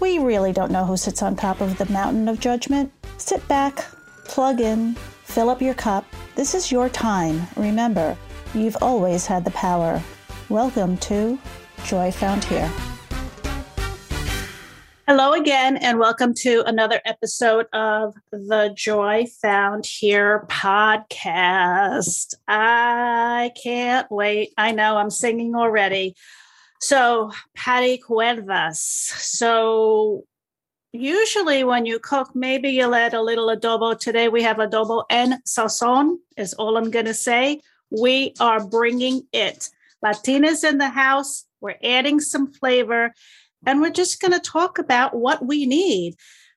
we really don't know who sits on top of the mountain of judgment. Sit back, plug in, fill up your cup. This is your time. Remember, you've always had the power. Welcome to Joy Found Here. Hello again, and welcome to another episode of the Joy Found Here podcast. I can't wait. I know I'm singing already. So, Patty Cuervas. So, usually when you cook, maybe you'll add a little adobo. Today we have adobo en sazon, is all I'm going to say. We are bringing it. Latinas in the house. We're adding some flavor, and we're just going to talk about what we need.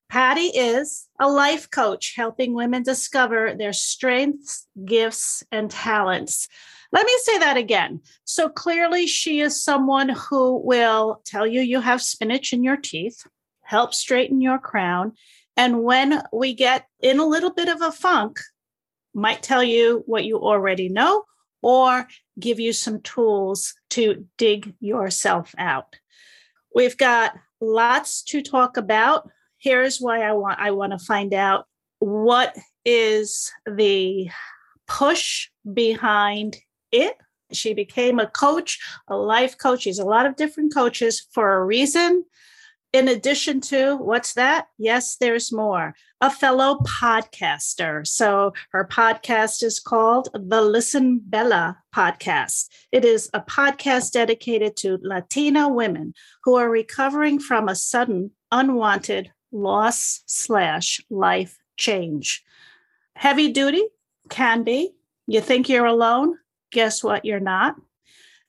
Patty is a life coach helping women discover their strengths, gifts, and talents. Let me say that again. So clearly, she is someone who will tell you you have spinach in your teeth, help straighten your crown. And when we get in a little bit of a funk, might tell you what you already know or give you some tools to dig yourself out. We've got lots to talk about. Here's why I want I want to find out what is the push behind it. She became a coach, a life coach. She's a lot of different coaches for a reason. In addition to what's that? Yes, there's more. A fellow podcaster. So her podcast is called the Listen Bella podcast. It is a podcast dedicated to Latina women who are recovering from a sudden, unwanted loss slash life change. Heavy duty can be. You think you're alone? Guess what? You're not.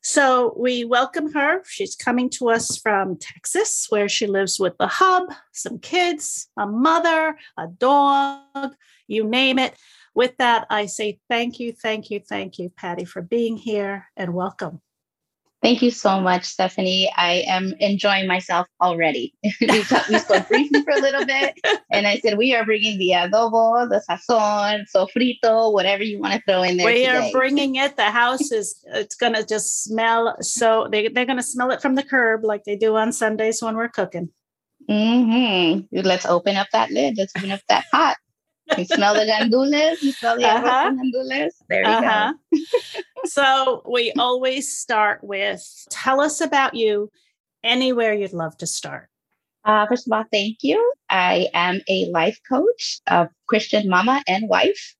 So we welcome her. She's coming to us from Texas, where she lives with the hub, some kids, a mother, a dog, you name it. With that, I say thank you, thank you, thank you, Patty, for being here and welcome. Thank you so much, Stephanie. I am enjoying myself already. we, talked, we spoke briefly for a little bit, and I said we are bringing the adobo, the sazon, sofrito, whatever you want to throw in there. We today. are bringing it. The house is it's going to just smell so they they're going to smell it from the curb like they do on Sundays when we're cooking. Mm-hmm. Let's open up that lid. Let's open up that pot. You smell the gandules. You smell the uh-huh. gandules. There you uh-huh. go. so we always start with tell us about you anywhere you'd love to start. Uh, first of all, thank you. I am a life coach, a Christian mama and wife.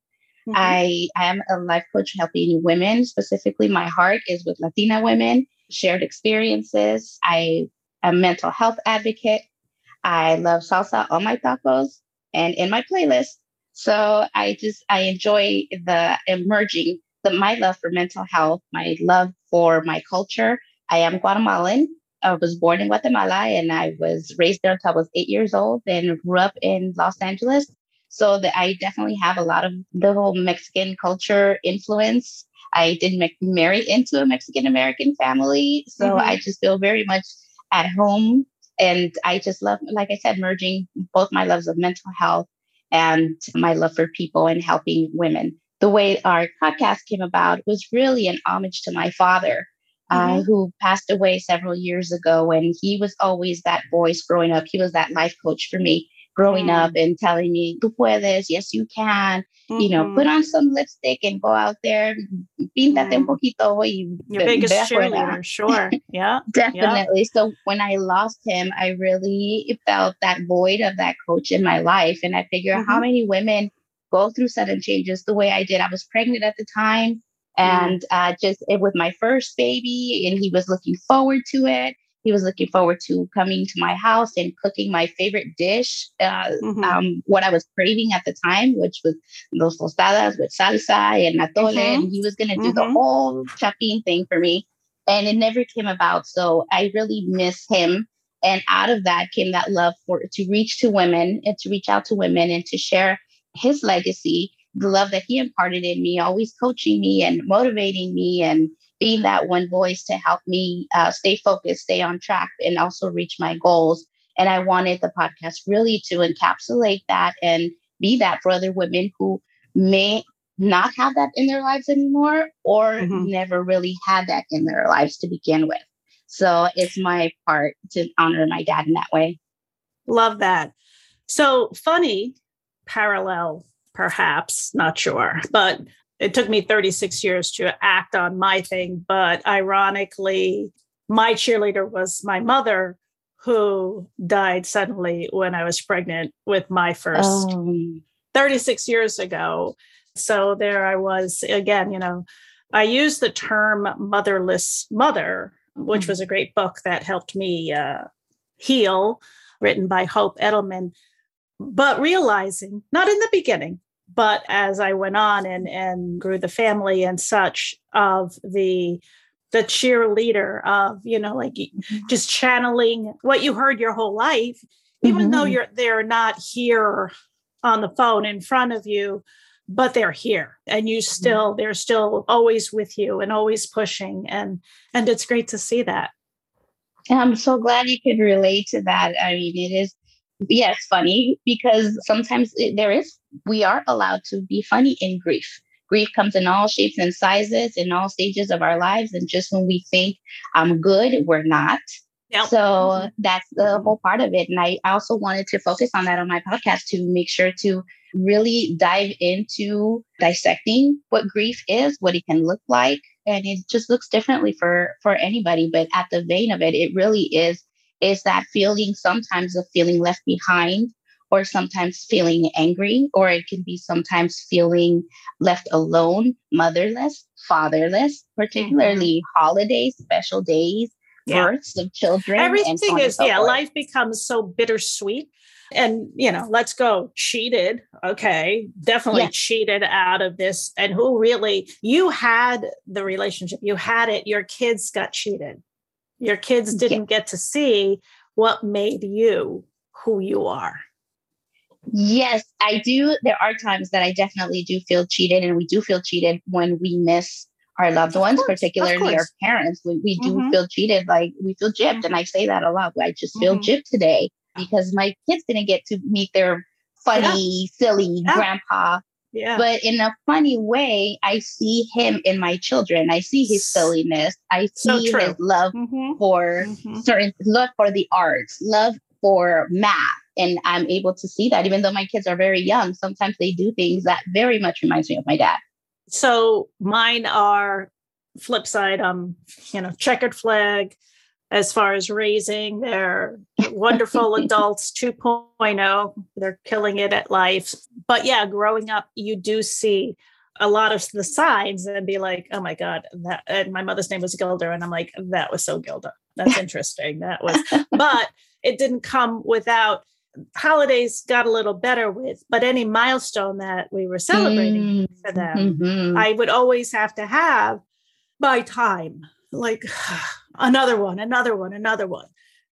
Mm-hmm. I, I am a life coach helping women. Specifically, my heart is with Latina women, shared experiences. I am a mental health advocate. I love salsa on my tacos and in my playlist. So I just I enjoy the emerging the my love for mental health, my love for my culture. I am Guatemalan. I was born in Guatemala and I was raised there until I was eight years old and grew up in Los Angeles. So that I definitely have a lot of the whole Mexican culture influence. I did make, marry into a Mexican American family. So mm-hmm. I just feel very much at home. And I just love, like I said, merging both my loves of mental health and my love for people and helping women. The way our podcast came about was really an homage to my father, uh, mm-hmm. uh, who passed away several years ago. And he was always that voice growing up. He was that life coach for me growing mm. up and telling me, tú puedes, yes, you can, mm-hmm. you know, put mm-hmm. on some lipstick and go out there, píntate mm. un poquito. Y Your biggest cheerleader, sure. Yeah. Definitely. Yeah. So when I lost him, I really felt that void of that coach in my life. And I figure mm-hmm. how many women go through sudden changes the way I did. I was pregnant at the time mm-hmm. and uh, just it, with my first baby, and he was looking forward to it. He was looking forward to coming to my house and cooking my favorite dish, uh, mm-hmm. um, what I was craving at the time, which was those tostadas with salsa and atole. Mm-hmm. And he was going to do the mm-hmm. whole chopping thing for me. And it never came about. So I really miss him and out of that came that love for to reach to women and to reach out to women and to share his legacy, the love that he imparted in me, always coaching me and motivating me and being that one voice to help me uh, stay focused, stay on track, and also reach my goals. And I wanted the podcast really to encapsulate that and be that for other women who may not have that in their lives anymore or mm-hmm. never really had that in their lives to begin with. So it's my part to honor my dad in that way. Love that. So funny parallel, perhaps, not sure, but it took me 36 years to act on my thing. But ironically, my cheerleader was my mother, who died suddenly when I was pregnant with my first oh. 36 years ago. So there I was again, you know, I use the term motherless mother which was a great book that helped me uh, heal, written by Hope Edelman. But realizing, not in the beginning, but as I went on and, and grew the family and such, of the the cheerleader of you know like mm-hmm. just channeling what you heard your whole life even mm-hmm. though you're they're not here on the phone in front of you but they're here and you mm-hmm. still they're still always with you and always pushing and and it's great to see that i'm so glad you could relate to that i mean it is yes funny because sometimes it, there is we are allowed to be funny in grief grief comes in all shapes and sizes in all stages of our lives and just when we think i'm good we're not Yep. So that's the whole part of it. And I also wanted to focus on that on my podcast to make sure to really dive into dissecting what grief is, what it can look like. And it just looks differently for, for anybody. But at the vein of it, it really is, is that feeling sometimes of feeling left behind or sometimes feeling angry, or it can be sometimes feeling left alone, motherless, fatherless, particularly mm-hmm. holidays, special days, yeah. births of children. Everything is, yeah, life becomes so bittersweet and you know let's go cheated okay definitely yeah. cheated out of this and who really you had the relationship you had it your kids got cheated your kids didn't yeah. get to see what made you who you are yes i do there are times that i definitely do feel cheated and we do feel cheated when we miss our loved ones, course, particularly our parents. We, we do mm-hmm. feel cheated, like we feel gypped. Mm-hmm. And I say that a lot. I just feel mm-hmm. gypped today because my kids didn't get to meet their funny, yeah. silly yeah. grandpa. Yeah. But in a funny way, I see him in my children. I see his silliness. I see so his love mm-hmm. for mm-hmm. certain love for the arts, love for math. And I'm able to see that even though my kids are very young, sometimes they do things that very much reminds me of my dad. So mine are flip side, um, you know, checkered flag, as far as raising their wonderful adults 2.0. They're killing it at life. But yeah, growing up, you do see a lot of the signs and be like, oh my God, that and my mother's name was Gilda. And I'm like, that was so Gilda. That's interesting. that was, but it didn't come without holidays got a little better with, but any milestone that we were celebrating mm, for them, mm-hmm. I would always have to have by time like another one, another one, another one,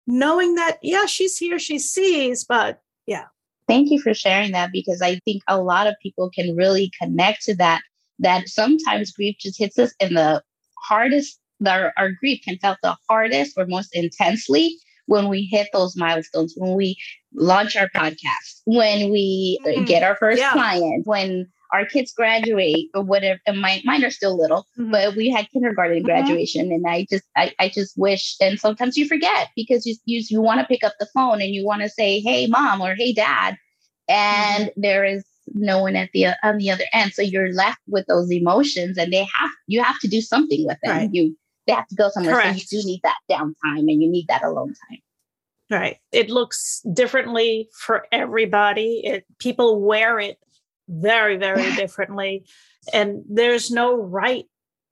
knowing that, yeah, she's here, she sees, but yeah. Thank you for sharing that because I think a lot of people can really connect to that. That sometimes grief just hits us in the hardest, our, our grief can felt the hardest or most intensely when we hit those milestones, when we launch our podcast, when we mm-hmm. get our first yeah. client, when our kids graduate or whatever and my, mine are still little mm-hmm. but we had kindergarten mm-hmm. graduation and i just I, I just wish and sometimes you forget because you you, you want to pick up the phone and you want to say hey mom or hey dad and mm-hmm. there is no one at the on the other end so you're left with those emotions and they have you have to do something with them right. you they have to go somewhere Correct. so you do need that downtime and you need that alone time right it looks differently for everybody it people wear it very, very differently. And there's no right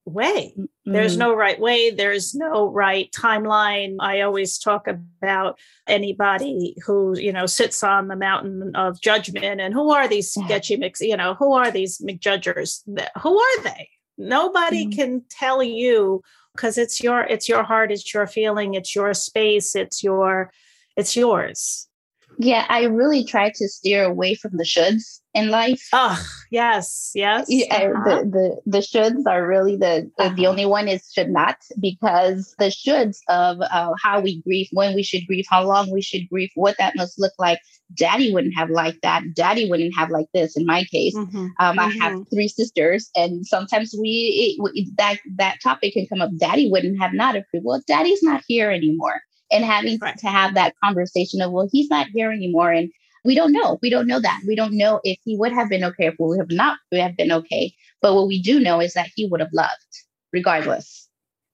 way. Mm-hmm. There's no right way. There's no right timeline. I always talk about anybody who, you know, sits on the mountain of judgment and who are these sketchy mix, you know, who are these McJudgers? Who are they? Nobody mm-hmm. can tell you because it's your it's your heart, it's your feeling, it's your space, it's your it's yours. Yeah, I really try to steer away from the shoulds in life. Oh, yes, yes. Yeah, uh-huh. the, the the shoulds are really the the, uh-huh. the, only one is should not because the shoulds of uh, how we grieve, when we should grieve, how long we should grieve, what that must look like. Daddy wouldn't have like that. Daddy wouldn't have like this. In my case, mm-hmm. Um, mm-hmm. I have mm-hmm. three sisters, and sometimes we it, that that topic can come up. Daddy wouldn't have not approved. Well, Daddy's not here anymore and having right. to have that conversation of, well, he's not here anymore. And we don't know. We don't know that. We don't know if he would have been okay, if we would have not we have been okay. But what we do know is that he would have loved regardless.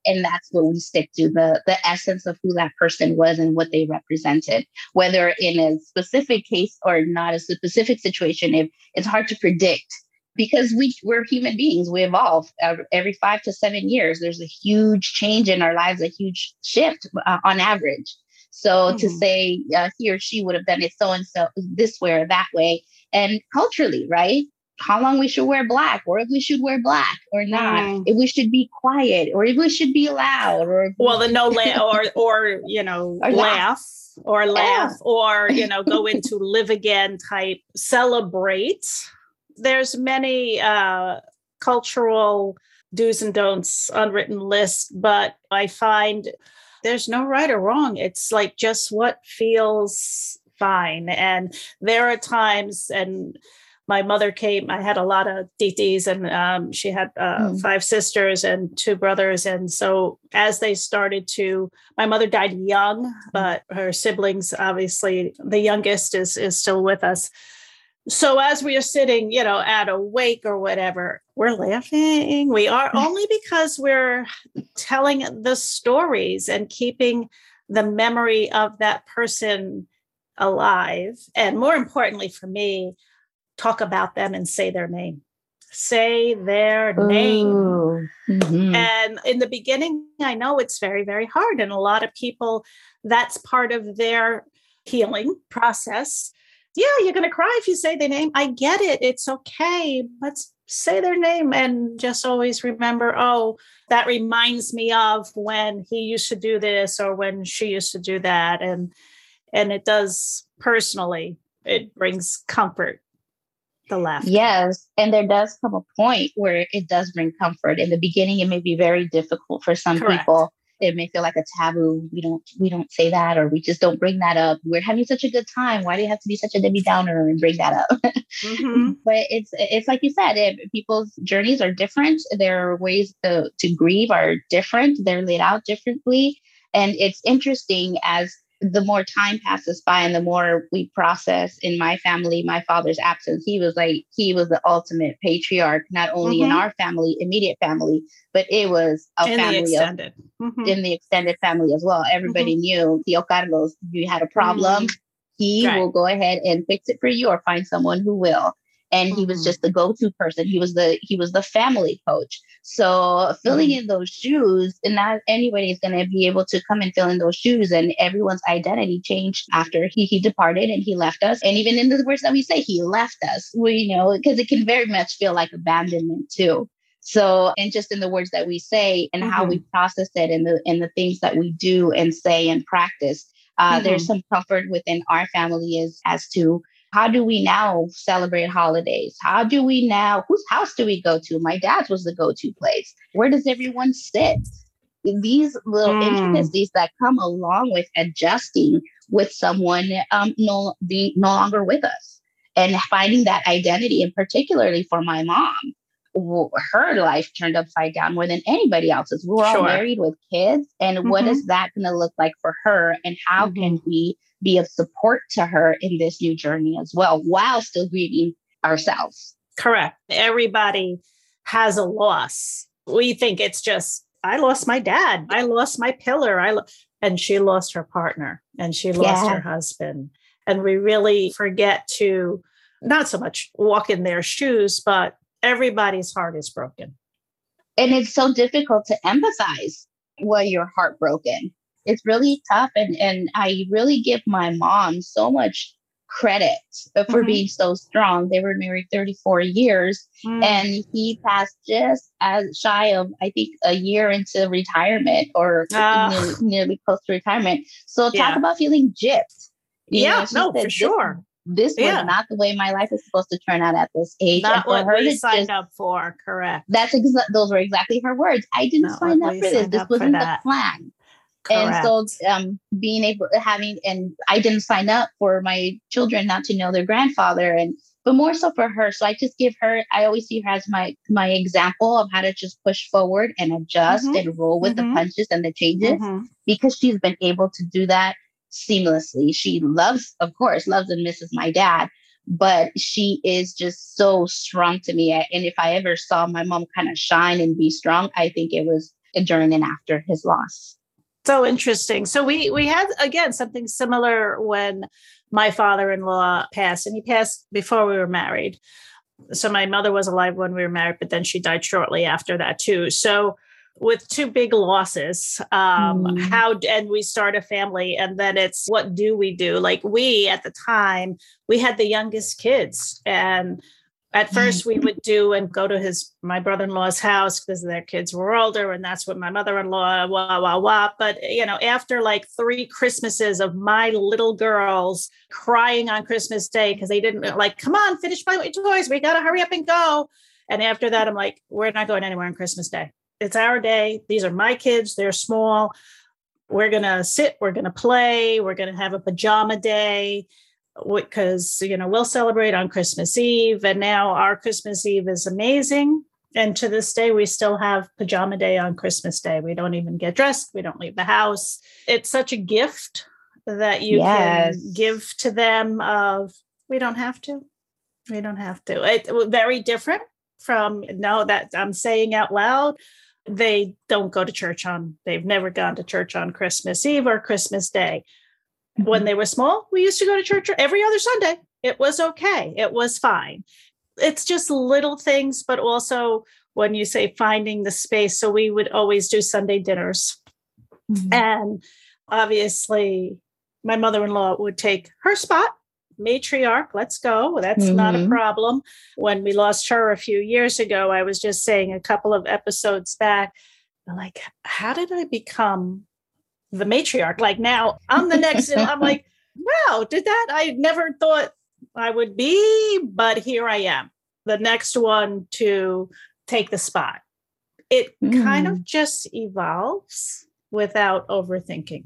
And that's what we stick to the, the essence of who that person was and what they represented, whether in a specific case or not a specific situation. If it's hard to predict because we we're human beings we evolve every five to seven years there's a huge change in our lives a huge shift uh, on average so mm-hmm. to say uh, he or she would have done it so and so this way or that way and culturally right how long we should wear black or if we should wear black or not mm. if we should be quiet or if we should be loud or well the no la- or or you know or laugh. laugh or laugh yeah. or you know go into live again type celebrate there's many uh, cultural do's and don'ts unwritten list, but I find there's no right or wrong. It's like just what feels fine. And there are times, and my mother came, I had a lot of titis, and um, she had uh, mm. five sisters and two brothers. And so as they started to, my mother died young, but her siblings, obviously, the youngest is, is still with us so as we are sitting you know at a wake or whatever we're laughing. We are only because we're telling the stories and keeping the memory of that person alive. And more importantly for me talk about them and say their name. Say their name. Mm-hmm. and in the beginning i know it's very very hard. And a lot of people that's part of their healing process yeah, you're going to cry if you say their name. I get it. It's okay. Let's say their name and just always remember, oh, that reminds me of when he used to do this or when she used to do that. And and it does personally, it brings comfort. The laughter. Yes. And there does come a point where it does bring comfort. In the beginning, it may be very difficult for some Correct. people it may feel like a taboo. We don't we don't say that or we just don't bring that up. We're having such a good time. Why do you have to be such a Debbie Downer and bring that up? Mm-hmm. but it's it's like you said, it, people's journeys are different. Their ways to, to grieve are different. They're laid out differently. And it's interesting as the more time passes by and the more we process in my family my father's absence he was like he was the ultimate patriarch not only mm-hmm. in our family immediate family but it was a in family the extended. Of, mm-hmm. in the extended family as well everybody mm-hmm. knew Tio Carlos you had a problem mm-hmm. he right. will go ahead and fix it for you or find someone who will and he was mm-hmm. just the go-to person he was the he was the family coach so filling mm-hmm. in those shoes and not anybody is going to be able to come and fill in those shoes and everyone's identity changed after he, he departed and he left us and even in the words that we say he left us we you know because it can very much feel like abandonment too so, and just in the words that we say and mm-hmm. how we mm-hmm. process it and the and the things that we do and say and practice, uh, mm-hmm. there's some comfort within our family as as to how do we now celebrate holidays? How do we now, whose house do we go to? My dad's was the go to place. Where does everyone sit? These little mm. intricacies that come along with adjusting with someone um, no, being no longer with us and finding that identity, and particularly for my mom, her life turned upside down more than anybody else's. We were sure. all married with kids. And mm-hmm. what is that going to look like for her? And how mm-hmm. can we be of support to her in this new journey as well, while still grieving ourselves? Correct. Everybody has a loss. We think it's just, I lost my dad. I lost my pillar. I lo-. and she lost her partner and she lost yeah. her husband. And we really forget to not so much walk in their shoes, but everybody's heart is broken. And it's so difficult to empathize when you're heartbroken. It's really tough. And, and I really give my mom so much credit for mm-hmm. being so strong. They were married 34 years mm. and he passed just as shy of, I think, a year into retirement or uh, nearly, nearly, close to retirement. So yeah. talk about feeling gypped. Yeah, know, no, for sure. This yeah. was not the way my life is supposed to turn out at this age. Not what we signed just, up for, correct. That's exa- those were exactly her words. I didn't sign up for this. This wasn't the plan. Correct. And so um, being able having and I didn't sign up for my children not to know their grandfather and but more so for her. So I just give her I always see her as my my example of how to just push forward and adjust mm-hmm. and roll with mm-hmm. the punches and the changes mm-hmm. because she's been able to do that seamlessly. She loves, of course, loves and misses my dad, but she is just so strong to me. And if I ever saw my mom kind of shine and be strong, I think it was during and after his loss so interesting. So we we had again something similar when my father-in-law passed, and he passed before we were married. So my mother was alive when we were married, but then she died shortly after that too. So with two big losses um mm. how and we start a family and then it's what do we do like we at the time we had the youngest kids and at mm-hmm. first we would do and go to his my brother-in-law's house because their kids were older and that's what my mother-in-law wah wah wah. But you know after like three christmases of my little girls crying on christmas day because they didn't like come on finish my toys. We gotta hurry up and go. And after that i'm like we're not going anywhere on christmas day. It's our day. These are my kids. They're small. We're gonna sit. We're gonna play. We're gonna have a pajama day because you know we'll celebrate on christmas eve and now our christmas eve is amazing. And to this day we still have pajama day on christmas day. We don't even get dressed. We don't leave the house. It's such a gift that you yes. can give to them of we don't have to. We don't have to. It very different from no that i'm saying out loud they don't go to church on they've never gone to church on christmas eve or christmas day when they were small, we used to go to church every other Sunday. It was okay. It was fine. It's just little things, but also when you say finding the space. So we would always do Sunday dinners. Mm-hmm. And obviously, my mother in law would take her spot, matriarch, let's go. That's mm-hmm. not a mm-hmm. problem. When we lost her a few years ago, I was just saying a couple of episodes back, like, how did I become the matriarch. Like now I'm the next, and I'm like, wow, did that? I never thought I would be, but here I am, the next one to take the spot. It mm. kind of mm. just evolves without overthinking.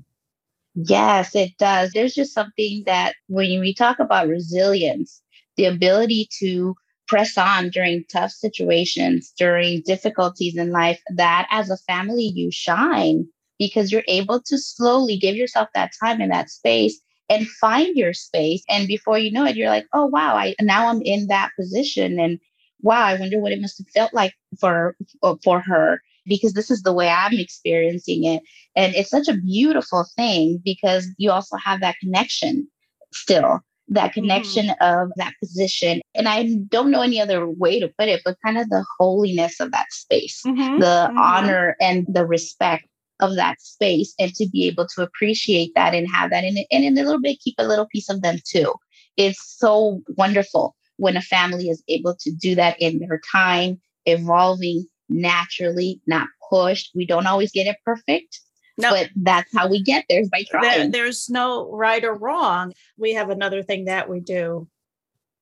Yes, it does. There's just something that when we talk about resilience, the ability to press on during tough situations, during difficulties in life, that as a family you shine because you're able to slowly give yourself that time and that space and find your space. And before you know it, you're like, oh wow, I now I'm in that position. And wow, I wonder what it must have felt like for uh, for her because this is the way I'm experiencing it. And it's such a beautiful thing because you also have that connection still, that mm-hmm. connection mm-hmm. of that position. And I don't know any other way to put it, but kind of the holiness of that space, mm-hmm. the mm-hmm. honor and the respect of that space and to be able to appreciate that and have that in it and in a little bit keep a little piece of them too. It's so wonderful when a family is able to do that in their time, evolving naturally, not pushed. We don't always get it perfect. No. But that's how we get there is by trying. There, there's no right or wrong. We have another thing that we do,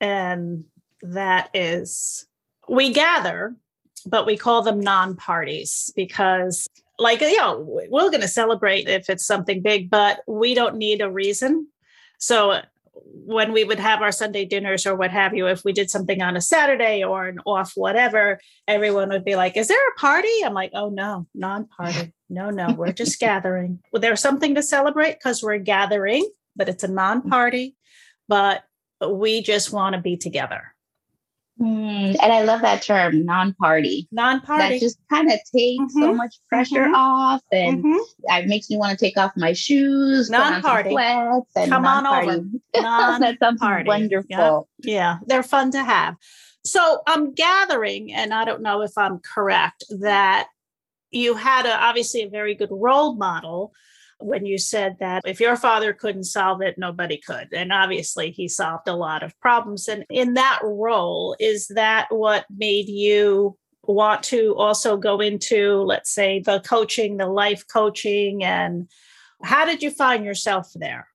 and that is we gather, but we call them non parties because like you know we're going to celebrate if it's something big but we don't need a reason. So when we would have our sunday dinners or what have you if we did something on a saturday or an off whatever everyone would be like is there a party? I'm like oh no non-party. No no we're just gathering. Well, there's something to celebrate because we're gathering but it's a non-party but we just want to be together Mm, and I love that term, non-party. Non-party. That just kind of takes mm-hmm. so much pressure mm-hmm. off, and mm-hmm. it makes me want to take off my shoes, non-party, sweats, and come non-party. on over. Non-party. that sounds wonderful. Yeah. yeah, they're fun to have. So I'm gathering, and I don't know if I'm correct, that you had a, obviously a very good role model when you said that if your father couldn't solve it, nobody could. And obviously, he solved a lot of problems. And in that role, is that what made you want to also go into, let's say, the coaching, the life coaching? And how did you find yourself there?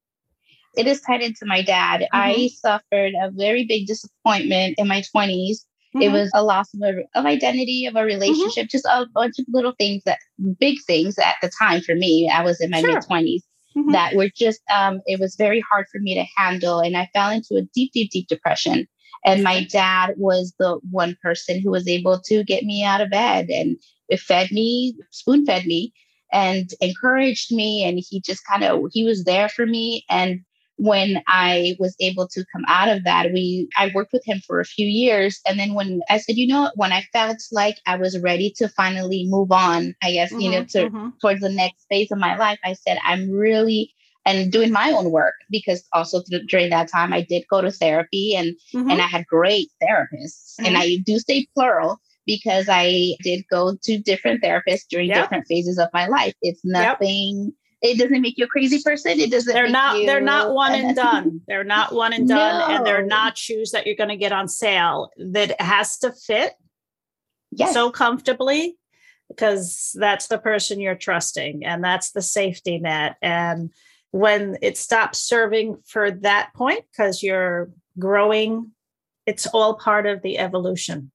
It is tied into my dad. Mm-hmm. I suffered a very big disappointment in my 20s Mm-hmm. It was a loss of, a, of identity, of a mm-hmm. relationship, mm-hmm. just a bunch of little things that, big things at the time for me. I was in my sure. mid 20s mm-hmm. that were just, um, it was very hard for me to handle. And I fell into a deep, deep, deep depression. And my dad was the one person who was able to get me out of bed and it fed me, spoon fed me and encouraged me. And he just kind of, he was there for me. And when I was able to come out of that, we I worked with him for a few years. And then when I said, you know, when I felt like I was ready to finally move on, I guess, mm-hmm, you know, mm-hmm, to mm-hmm. towards the next phase of my life, I said, I'm really and doing my own work because also th- during that time I did go to therapy and mm-hmm. and I had great therapists. And mm-hmm. I do say plural because I did go to different therapists during yep. different phases of my life. It's nothing yep it doesn't make you a crazy person. It doesn't. They're not. They're not one and done. They're not one and done, no. and they're not shoes that you're going to get on sale. That has to fit yes. so comfortably because that's the person you're trusting, and that's the safety net. And when it stops serving for that point, because you're growing, it's all part of the evolution.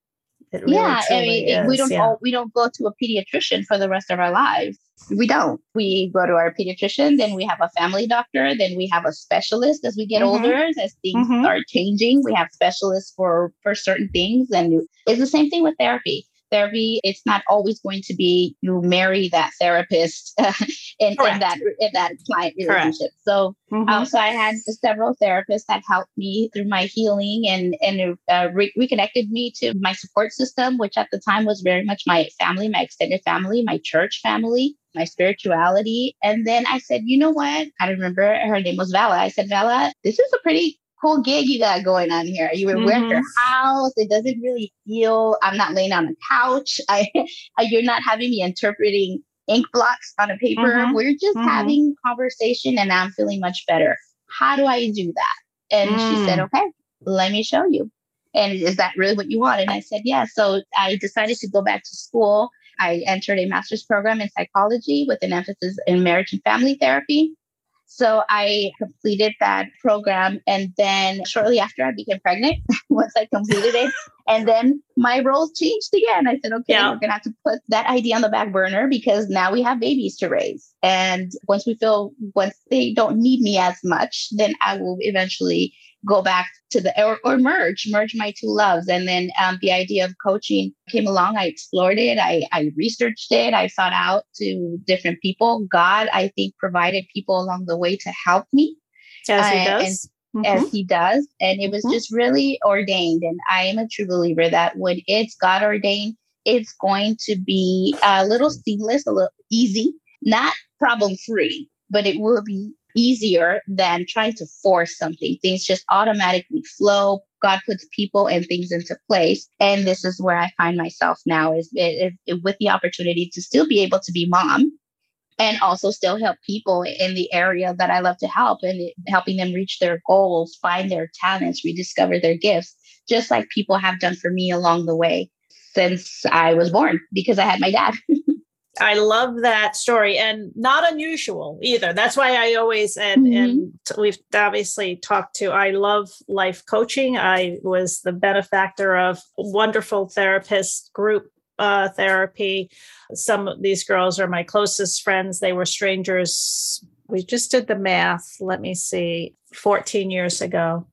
Really yeah, I mean, we don't yeah. all, we don't go to a pediatrician for the rest of our lives. We don't. We go to our pediatrician, then we have a family doctor, then we have a specialist as we get mm-hmm. older, as things mm-hmm. are changing. We have specialists for for certain things, and it's the same thing with therapy therapy it's not always going to be you marry that therapist in, in, that in that client relationship Correct. so mm-hmm. um, so i had several therapists that helped me through my healing and and uh, re- reconnected me to my support system which at the time was very much my family my extended family my church family my spirituality. And then I said, you know what? I remember her name was Vala. I said, Vala, this is a pretty cool gig you got going on here. You were mm-hmm. your house. It doesn't really feel, I'm not laying on a couch. I, you're not having me interpreting ink blocks on a paper. Mm-hmm. We're just mm-hmm. having conversation and I'm feeling much better. How do I do that? And mm. she said, mm. okay, let me show you. And is that really what you want? And I said, yeah. So I decided to go back to school. I entered a master's program in psychology with an emphasis in marriage and family therapy. So I completed that program. And then shortly after, I became pregnant once I completed it. And then my roles changed again. I said, okay, yeah. we're going to have to put that idea on the back burner because now we have babies to raise. And once we feel, once they don't need me as much, then I will eventually go back to the or, or merge merge my two loves. And then um, the idea of coaching came along. I explored it. I, I researched it. I sought out to different people. God i think provided people along the way to help me. As he uh, does? Mm-hmm. as he does. And it was mm-hmm. just really ordained. And i am a true believer that when it's god ordained it's going to be a little seamless a little easy not problem free but it will be easier than trying to force something. Things just automatically flow. God puts people and things into place. And this is where I find myself now is it, it, with the opportunity to still be able to be mom and also still help people in the area that I love to help and helping them reach their goals, find their talents, rediscover their gifts, just like people have done for me along the way since I was born because I had my dad. I love that story and not unusual either. That's why I always and mm-hmm. and we've obviously talked to I love life coaching. I was the benefactor of wonderful therapist group uh, therapy. Some of these girls are my closest friends. They were strangers. We just did the math. Let me see, 14 years ago.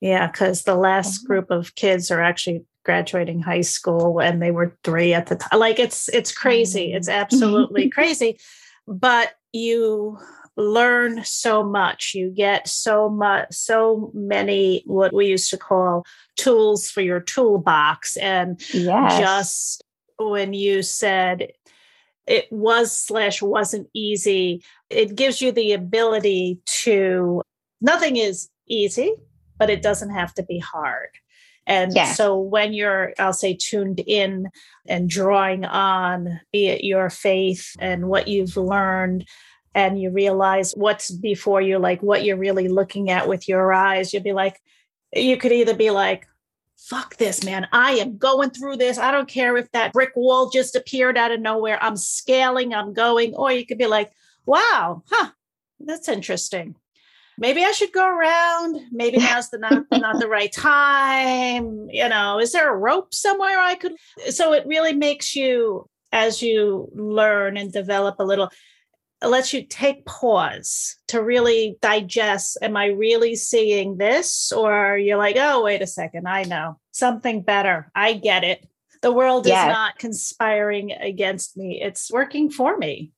Yeah, because the last mm-hmm. group of kids are actually graduating high school and they were three at the time. Like it's it's crazy. It's mm-hmm. absolutely crazy. But you learn so much. You get so much, so many what we used to call tools for your toolbox. And yes. just when you said it was slash wasn't easy, it gives you the ability to, nothing is easy, but it doesn't have to be hard. And yes. so when you're, I'll say, tuned in and drawing on, be it your faith and what you've learned, and you realize what's before you, like what you're really looking at with your eyes, you'd be like, you could either be like, fuck this, man. I am going through this. I don't care if that brick wall just appeared out of nowhere. I'm scaling, I'm going. Or you could be like, wow, huh, that's interesting maybe I should go around. Maybe now's the not, not the right time. You know, is there a rope somewhere I could? So it really makes you, as you learn and develop a little, it lets you take pause to really digest. Am I really seeing this? Or you're like, oh, wait a second, I know something better. I get it. The world yes. is not conspiring against me, it's working for me.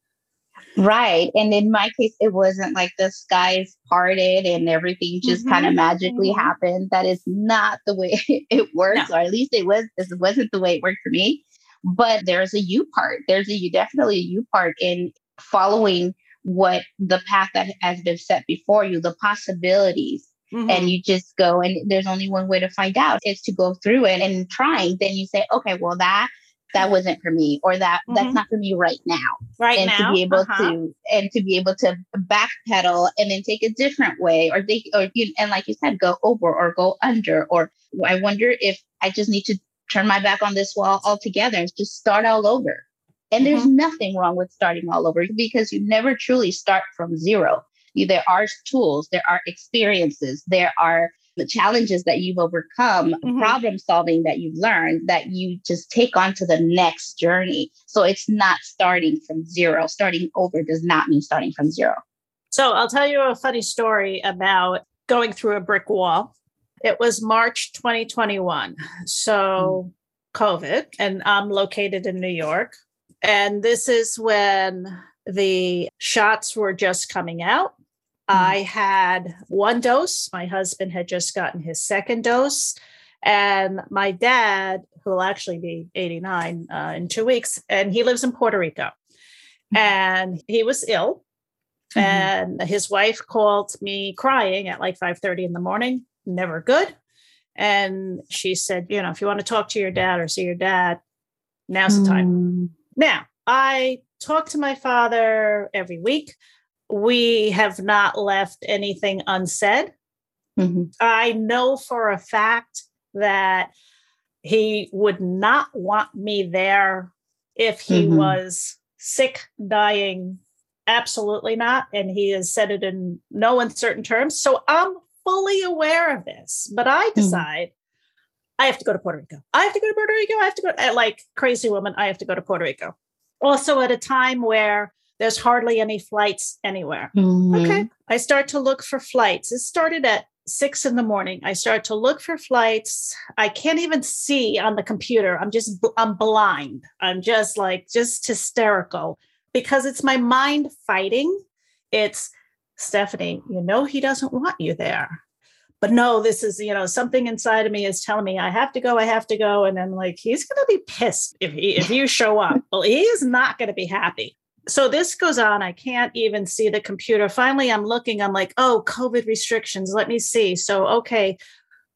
Right. And in my case, it wasn't like the skies parted and everything just mm-hmm. kind of magically mm-hmm. happened. That is not the way it works, no. or at least it was this wasn't the way it worked for me. But there's a you part. There's a you definitely a you part in following what the path that has been set before you, the possibilities. Mm-hmm. And you just go, and there's only one way to find out is to go through it and trying. Then you say, okay, well, that that wasn't for me or that mm-hmm. that's not for me right now right and now. to be able uh-huh. to and to be able to backpedal and then take a different way or they or you and like you said go over or go under or i wonder if i just need to turn my back on this wall altogether and just start all over and mm-hmm. there's nothing wrong with starting all over because you never truly start from zero there are tools there are experiences there are the challenges that you've overcome, mm-hmm. problem solving that you've learned that you just take on to the next journey. So it's not starting from zero. Starting over does not mean starting from zero. So I'll tell you a funny story about going through a brick wall. It was March 2021. So mm-hmm. COVID, and I'm located in New York. And this is when the shots were just coming out. I had one dose. My husband had just gotten his second dose. And my dad, who will actually be 89 uh, in two weeks, and he lives in Puerto Rico. Mm-hmm. And he was ill. Mm-hmm. And his wife called me crying at like 5:30 in the morning, never good. And she said, you know, if you want to talk to your dad or see your dad, now's the time. Mm. Now, I talk to my father every week we have not left anything unsaid. Mm-hmm. I know for a fact that he would not want me there if he mm-hmm. was sick, dying. Absolutely not. And he has said it in no uncertain terms. So I'm fully aware of this, but I mm-hmm. decide mm-hmm. I have to go to Puerto Rico. I have to go to Puerto Rico. I have to go, like crazy woman, I have to go to Puerto Rico. Also, at a time where there's hardly any flights anywhere. Mm-hmm. Okay. I start to look for flights. It started at six in the morning. I start to look for flights. I can't even see on the computer. I'm just, I'm blind. I'm just like, just hysterical because it's my mind fighting. It's Stephanie, you know, he doesn't want you there. But no, this is, you know, something inside of me is telling me I have to go, I have to go. And then like, he's going to be pissed if he, if you show up. well, he is not going to be happy so this goes on. I can't even see the computer. Finally, I'm looking, I'm like, oh, COVID restrictions. Let me see. So, okay,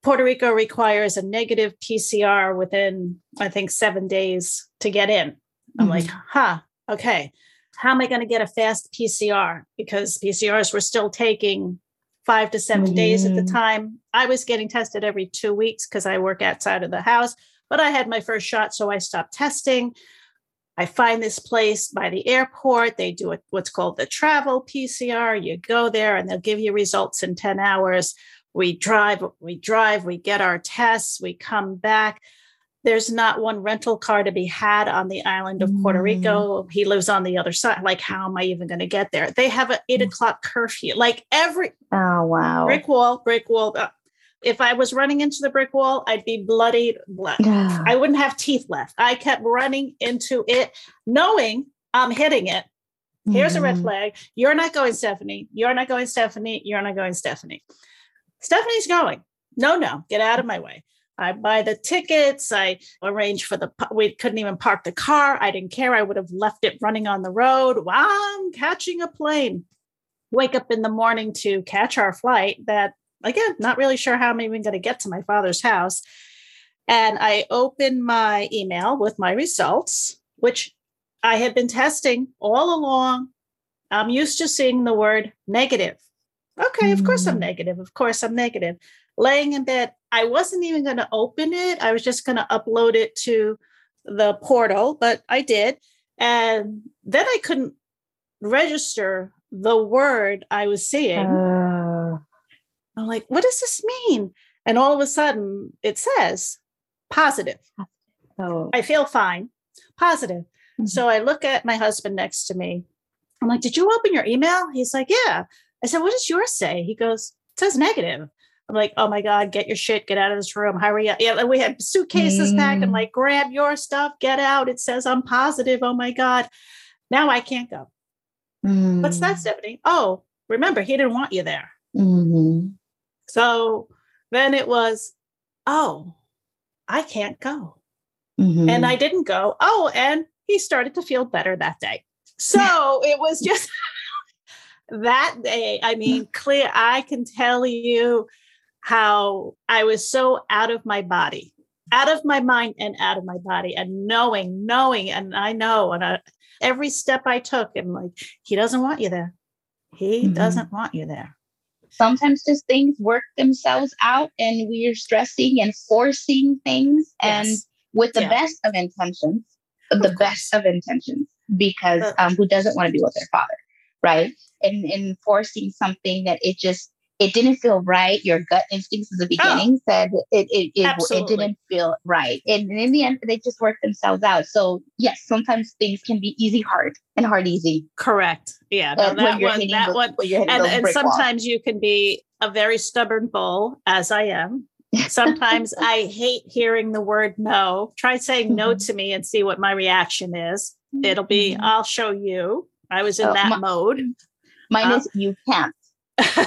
Puerto Rico requires a negative PCR within, I think, seven days to get in. I'm mm-hmm. like, huh, okay. How am I going to get a fast PCR? Because PCRs were still taking five to 7 mm-hmm. days at the mm-hmm. time. I was getting tested every two weeks because I work outside of the house, but I had my first shot, so I stopped testing. I find this place by the airport. They do what's called the travel PCR. You go there and they'll give you results in 10 hours. We drive, we drive, we get our tests, we come back. There's not one rental car to be had on the island of Puerto mm. Rico. He lives on the other side. Like, how am I even going to get there? They have an eight mm. o'clock curfew. Like every oh wow, brick wall, brick wall. If I was running into the brick wall, I'd be bloodied. Blood. I wouldn't have teeth left. I kept running into it, knowing I'm hitting it. Here's mm-hmm. a red flag. You're not going, Stephanie. You're not going, Stephanie. You're not going, Stephanie. Stephanie's going. No, no, get out of my way. I buy the tickets. I arrange for the, we couldn't even park the car. I didn't care. I would have left it running on the road while I'm catching a plane. Wake up in the morning to catch our flight that, again, not really sure how I'm even going to get to my father's house. And I open my email with my results, which I had been testing all along. I'm used to seeing the word negative. Okay, of course I'm mm. negative. Of course I'm negative laying in bed. I wasn't even going to open it. I was just going to upload it to the portal, but I did. And then I couldn't register the word I was seeing. Uh, I'm like, what does this mean? And all of a sudden it says positive. Oh. I feel fine, positive. Mm-hmm. So I look at my husband next to me. I'm like, did you open your email? He's like, yeah. I said, what does yours say? He goes, it says negative. I'm like, oh my God, get your shit, get out of this room, hurry up. Yeah, we had suitcases mm. packed. I'm like, grab your stuff, get out. It says I'm positive. Oh my God. Now I can't go. Mm. What's that, mm. Stephanie? Oh, remember, he didn't want you there. Mm-hmm. So then it was, oh, I can't go. Mm-hmm. And I didn't go. Oh, and he started to feel better that day. So it was just that day. I mean, clear, I can tell you how I was so out of my body, out of my mind and out of my body, and knowing, knowing, and I know, and I, every step I took, I'm like, he doesn't want you there. He mm-hmm. doesn't want you there. Sometimes just things work themselves out, and we're stressing and forcing things, yes. and with the yeah. best of intentions, of the course. best of intentions, because um, who doesn't want to be with their father, right? And and forcing something that it just it didn't feel right. Your gut instincts at the beginning oh, said it it, it, it, didn't feel right. And in the end, they just worked themselves out. So yes, sometimes things can be easy hard and hard easy. Correct. Yeah. No, that one, that one. And, and sometimes you can be a very stubborn bull, as I am. Sometimes I hate hearing the word no. Try saying mm-hmm. no to me and see what my reaction is. It'll be, mm-hmm. I'll show you. I was in oh, that my, mode. Mine uh, is you can't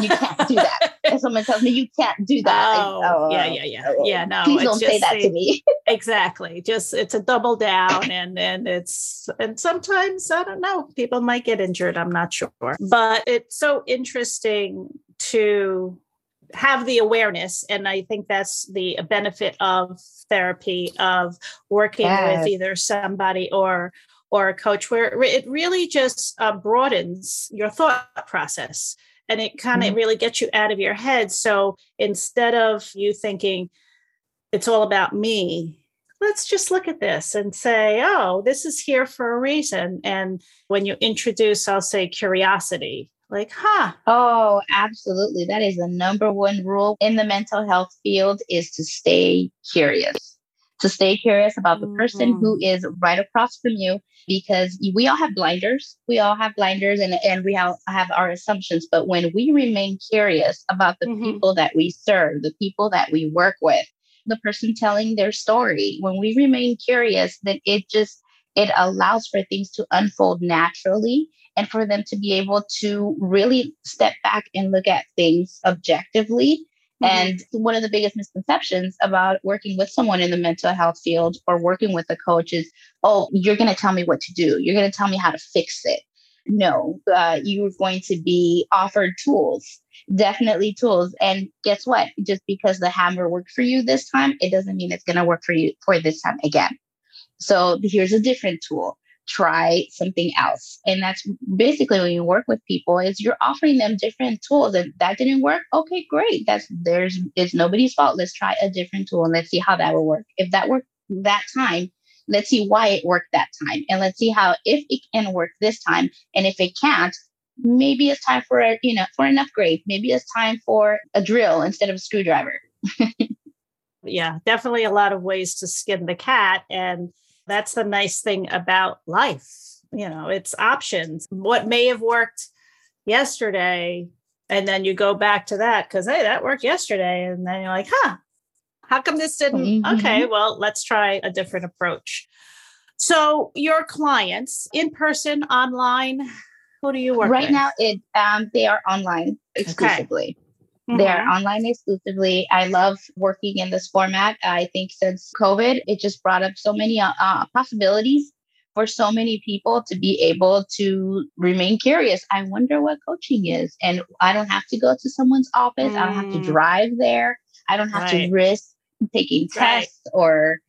you can't do that. if someone tells me you can't do that, oh, I, oh yeah, yeah, yeah, oh, yeah. No, please don't say that to me. exactly. Just it's a double down, and and it's and sometimes I don't know. People might get injured. I'm not sure, but it's so interesting to have the awareness and i think that's the benefit of therapy of working yes. with either somebody or or a coach where it really just uh, broadens your thought process and it kind of mm-hmm. really gets you out of your head. So instead of you thinking it's all about me, let's just look at this and say, oh, this is here for a reason. And when you introduce, I'll say curiosity, like, huh. Oh, absolutely. That is the number one rule in the mental health field is to stay curious to stay curious about the person mm-hmm. who is right across from you because we all have blinders. We all have blinders and, and we have, have our assumptions. But when we remain curious about the mm-hmm. people that we serve, the people that we work with, the person telling their story, when we remain curious, then it just it allows for things to unfold naturally and for them to be able to really step back and look at things objectively. And one of the biggest misconceptions about working with someone in the mental health field or working with a coach is, oh, you're going to tell me what to do. You're going to tell me how to fix it. No, uh, you're going to be offered tools, definitely tools. And guess what? Just because the hammer worked for you this time, it doesn't mean it's going to work for you for this time again. So here's a different tool try something else. And that's basically when you work with people is you're offering them different tools. If that didn't work, okay, great. That's there's it's nobody's fault. Let's try a different tool and let's see how that will work. If that worked that time, let's see why it worked that time. And let's see how if it can work this time. And if it can't, maybe it's time for a, you know, for an upgrade. Maybe it's time for a drill instead of a screwdriver. yeah, definitely a lot of ways to skin the cat. And that's the nice thing about life. You know, it's options. What may have worked yesterday, and then you go back to that because, hey, that worked yesterday. And then you're like, huh, how come this didn't? Mm-hmm. Okay, well, let's try a different approach. So, your clients in person, online, Who do you work right with? now? It um, they are online exclusively. Okay. Mm-hmm. They're online exclusively. I love working in this format. I think since COVID, it just brought up so many uh, uh, possibilities for so many people to be able to remain curious. I wonder what coaching is. And I don't have to go to someone's office. Mm. I don't have to mm. drive there. I don't have right. to risk taking tests right. or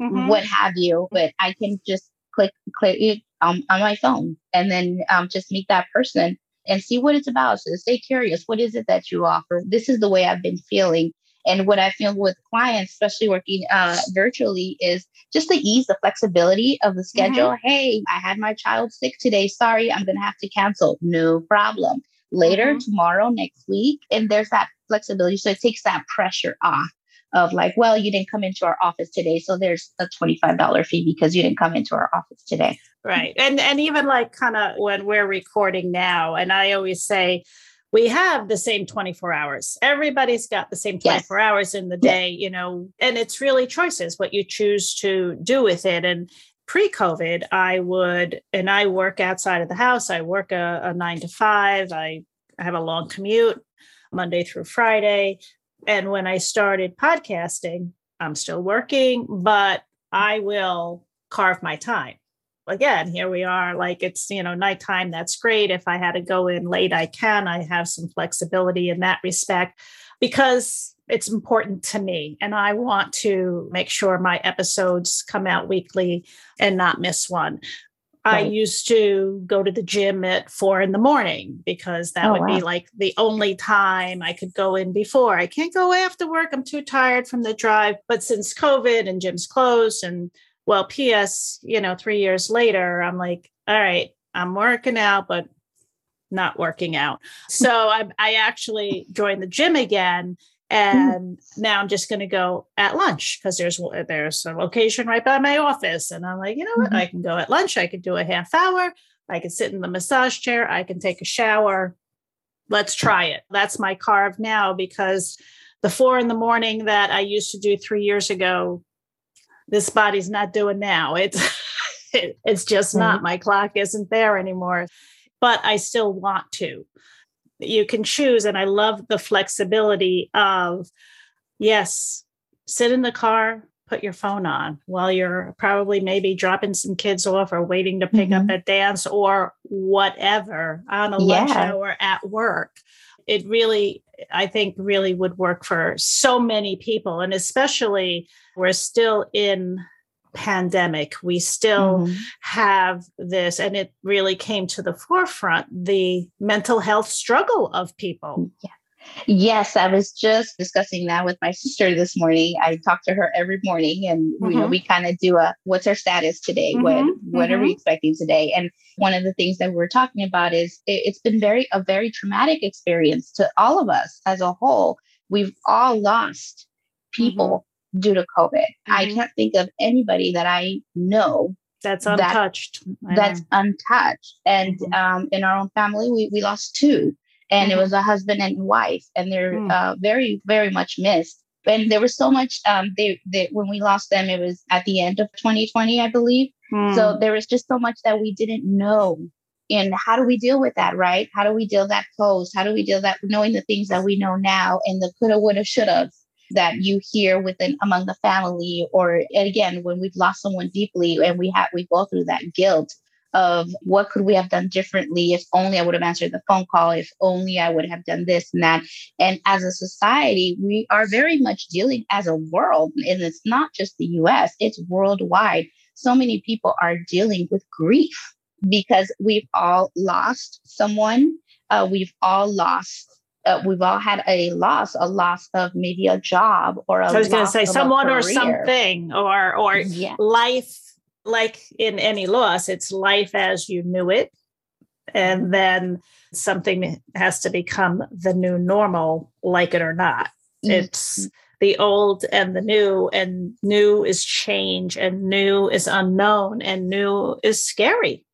mm-hmm. what have you, but I can just click, click it um, on my phone and then um, just meet that person and see what it's about. So stay curious. What is it that you offer? This is the way I've been feeling. And what I feel with clients, especially working uh, virtually, is just the ease, the flexibility of the schedule. Mm-hmm. Hey, I had my child sick today. Sorry, I'm going to have to cancel. No problem. Later, mm-hmm. tomorrow, next week. And there's that flexibility. So it takes that pressure off of like, well, you didn't come into our office today. So there's a $25 fee because you didn't come into our office today. Right. And and even like kind of when we're recording now, and I always say we have the same 24 hours. Everybody's got the same 24 yes. hours in the day, yes. you know, and it's really choices what you choose to do with it. And pre-COVID, I would, and I work outside of the house. I work a, a nine to five. I have a long commute Monday through Friday. And when I started podcasting, I'm still working, but I will carve my time. Again, here we are. Like it's, you know, nighttime. That's great. If I had to go in late, I can. I have some flexibility in that respect because it's important to me. And I want to make sure my episodes come out weekly and not miss one. Right. I used to go to the gym at four in the morning because that oh, would wow. be like the only time I could go in before. I can't go after work. I'm too tired from the drive. But since COVID and gyms closed, and well, PS, you know, three years later, I'm like, all right, I'm working out, but not working out. So I, I actually joined the gym again. And now I'm just going to go at lunch because there's there's a location right by my office, and I'm like, you know what, mm-hmm. I can go at lunch. I could do a half hour. I can sit in the massage chair. I can take a shower. Let's try it. That's my carve now because the four in the morning that I used to do three years ago, this body's not doing now. It's it's just mm-hmm. not. My clock isn't there anymore, but I still want to you can choose. And I love the flexibility of, yes, sit in the car, put your phone on while you're probably maybe dropping some kids off or waiting to pick mm-hmm. up a dance or whatever on a lunch hour at work. It really, I think, really would work for so many people. And especially, we're still in pandemic we still mm-hmm. have this and it really came to the forefront the mental health struggle of people yeah. Yes, I was just discussing that with my sister this morning. I talk to her every morning and mm-hmm. you know, mm-hmm. we kind of do a what's our status today? Mm-hmm. What what are we mm-hmm. expecting today? And one of the things that we're talking about is it, it's been very a very traumatic experience to all of us as a whole. We've all lost people due to COVID. Mm-hmm. I can't think of anybody that I know that's untouched. That, that's untouched. And mm-hmm. um, in our own family, we, we lost two, and mm-hmm. it was a husband and wife, and they're mm. uh, very, very much missed. And there was so much. Um, they, they when we lost them, it was at the end of 2020, I believe. Mm. So there was just so much that we didn't know. And how do we deal with that, right? How do we deal that post? How do we deal that knowing the things that we know now and the coulda, woulda, shoulda? That you hear within among the family or again when we've lost someone deeply and we have we go through that guilt of what could we have done differently if only I would have answered the phone call, if only I would have done this and that. And as a society, we are very much dealing as a world, and it's not just the US, it's worldwide. So many people are dealing with grief because we've all lost someone. Uh, we've all lost uh, we've all had a loss, a loss of maybe a job or a I was going to say someone or something or or yeah. life like in any loss, it's life as you knew it. And then something has to become the new normal, like it or not. Mm-hmm. It's the old and the new, and new is change, and new is unknown, and new is scary.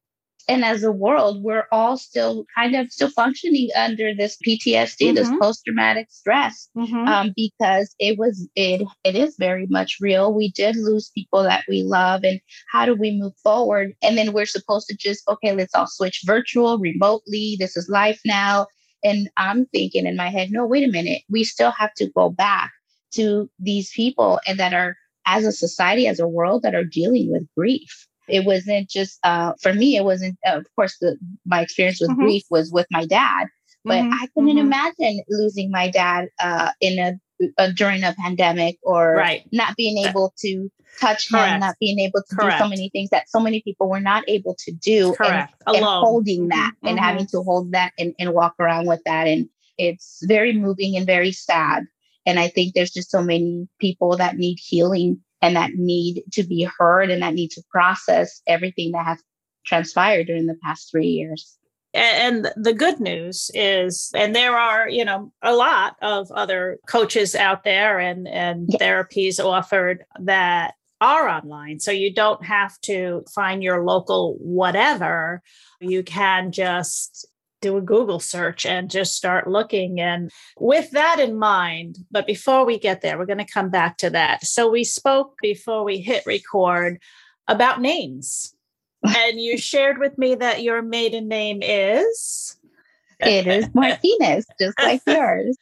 And as a world we're all still kind of still functioning under this ptsd mm-hmm. this post-traumatic stress mm-hmm. um, because it was it it is very much real we did lose people that we love and how do we move forward and then we're supposed to just okay let's all switch virtual remotely this is life now and i'm thinking in my head no wait a minute we still have to go back to these people and that are as a society as a world that are dealing with grief it wasn't just uh, for me. It wasn't, uh, of course, the, my experience with mm-hmm. grief was with my dad, but mm-hmm. I couldn't mm-hmm. imagine losing my dad uh, in a, a, during a pandemic or right. not being able to touch Correct. him, not being able to Correct. do so many things that so many people were not able to do, Correct. And, and holding that and mm-hmm. having to hold that and, and walk around with that, and it's very moving and very sad. And I think there's just so many people that need healing and that need to be heard and that need to process everything that has transpired during the past three years. And the good news is, and there are, you know, a lot of other coaches out there and, and yes. therapies offered that are online. So you don't have to find your local whatever. You can just do a Google search and just start looking. And with that in mind, but before we get there, we're going to come back to that. So we spoke before we hit record about names. and you shared with me that your maiden name is it is Martinez, just like yours.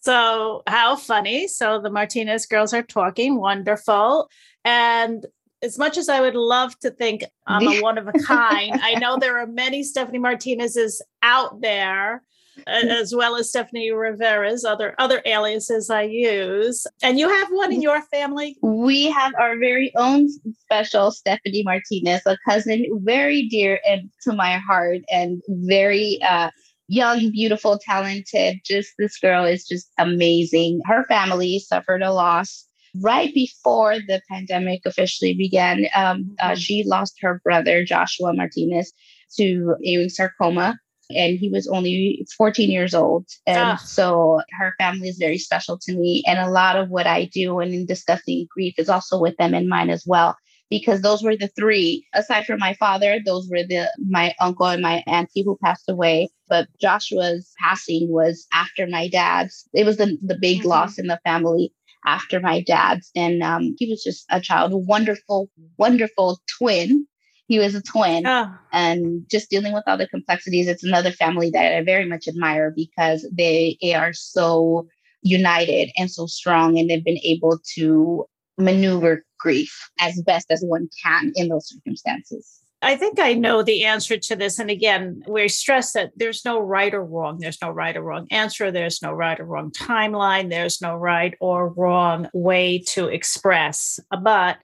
So, how funny. So, the Martinez girls are talking. Wonderful. And as much as I would love to think I'm a one of a kind, I know there are many Stephanie Martinez's out there, as well as Stephanie Rivera's other other aliases I use. And you have one in your family. We have our very own special Stephanie Martinez, a cousin very dear and to my heart, and very. Uh, young, beautiful, talented. Just this girl is just amazing. Her family suffered a loss right before the pandemic officially began, um, uh, mm-hmm. she lost her brother, Joshua Martinez, to Ewing sarcoma. And he was only 14 years old. And ah. so her family is very special to me. And a lot of what I do and in discussing grief is also with them in mind as well because those were the three aside from my father those were the my uncle and my auntie who passed away but joshua's passing was after my dad's it was the, the big mm-hmm. loss in the family after my dad's. And um, he was just a child, a wonderful, wonderful twin. He was a twin. Oh. And just dealing with all the complexities, it's another family that I very much admire because they are so united and so strong, and they've been able to maneuver grief as best as one can in those circumstances. I think I know the answer to this. And again, we stress that there's no right or wrong. There's no right or wrong answer. There's no right or wrong timeline. There's no right or wrong way to express. But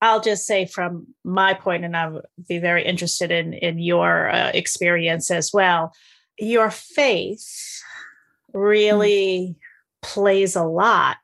I'll just say from my point, and I'll be very interested in, in your uh, experience as well. Your faith really mm-hmm. plays a lot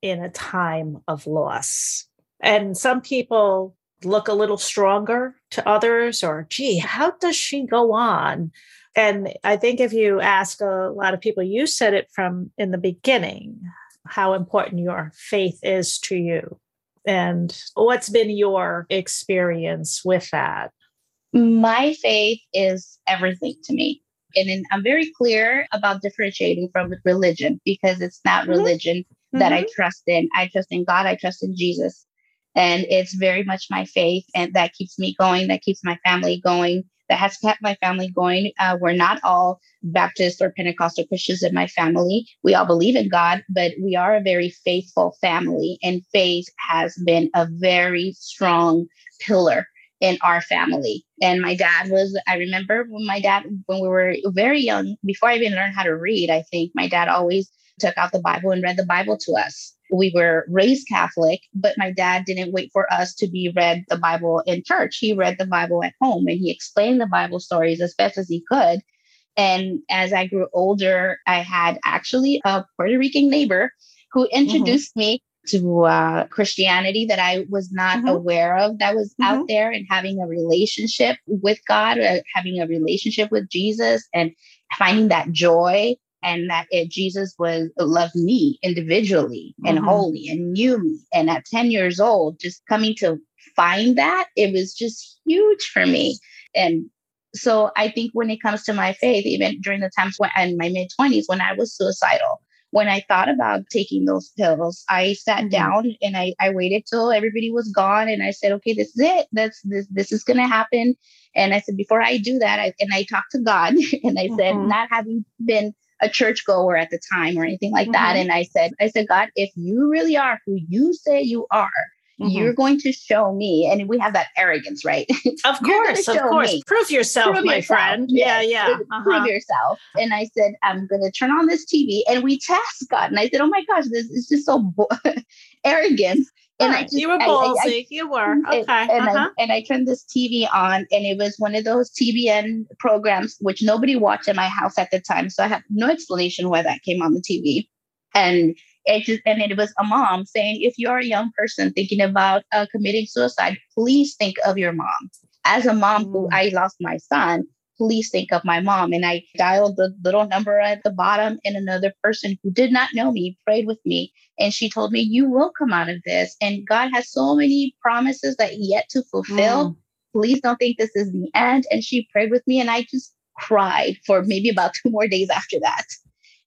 in a time of loss. And some people look a little stronger to others or gee how does she go on? And i think if you ask a lot of people you said it from in the beginning how important your faith is to you and what's been your experience with that? My faith is everything to me. And i'm very clear about differentiating from religion because it's not mm-hmm. religion mm-hmm. that i trust in. I trust in god i trust in jesus and it's very much my faith and that keeps me going, that keeps my family going, that has kept my family going. Uh, we're not all Baptist or Pentecostal Christians in my family. We all believe in God, but we are a very faithful family. And faith has been a very strong pillar in our family. And my dad was, I remember when my dad, when we were very young, before I even learned how to read, I think my dad always took out the Bible and read the Bible to us we were raised Catholic, but my dad didn't wait for us to be read the Bible in church. He read the Bible at home and he explained the Bible stories as best as he could. And as I grew older, I had actually a Puerto Rican neighbor who mm-hmm. introduced mm-hmm. me to uh, Christianity that I was not mm-hmm. aware of that was mm-hmm. out there and having a relationship with God, uh, having a relationship with Jesus and finding that joy and that it, Jesus was loved me individually and mm-hmm. wholly and knew me. And at 10 years old, just coming to find that, it was just huge for me. And So I think when it comes to my faith, even during the times when in my mid 20s when I was suicidal, when I thought about taking those pills, I sat mm-hmm. down and I, I waited till everybody was gone and I said, okay, this is it. That's this this is gonna happen. And I said, before I do that, I, and I talked to God and I mm-hmm. said, not having been a church goer at the time or anything like mm-hmm. that. And I said, I said, God, if you really are who you say you are, Mm-hmm. You're going to show me, and we have that arrogance, right? Of course, of course. Me. Prove yourself, prove my yourself. friend. Yes. Yeah, yeah. Uh-huh. Prove yourself. And I said, I'm going to turn on this TV, and we test God. And I said, Oh my gosh, this is just so bo- arrogant. And I just, you were ballsy. I, I, you were okay. And, uh-huh. I, and I turned this TV on, and it was one of those TBN programs which nobody watched in my house at the time. So I have no explanation why that came on the TV. And it just, and it was a mom saying, if you're a young person thinking about uh, committing suicide, please think of your mom. As a mom who mm. I lost my son, please think of my mom. And I dialed the little number at the bottom, and another person who did not know me prayed with me. And she told me, You will come out of this. And God has so many promises that yet to fulfill. Mm. Please don't think this is the end. And she prayed with me, and I just cried for maybe about two more days after that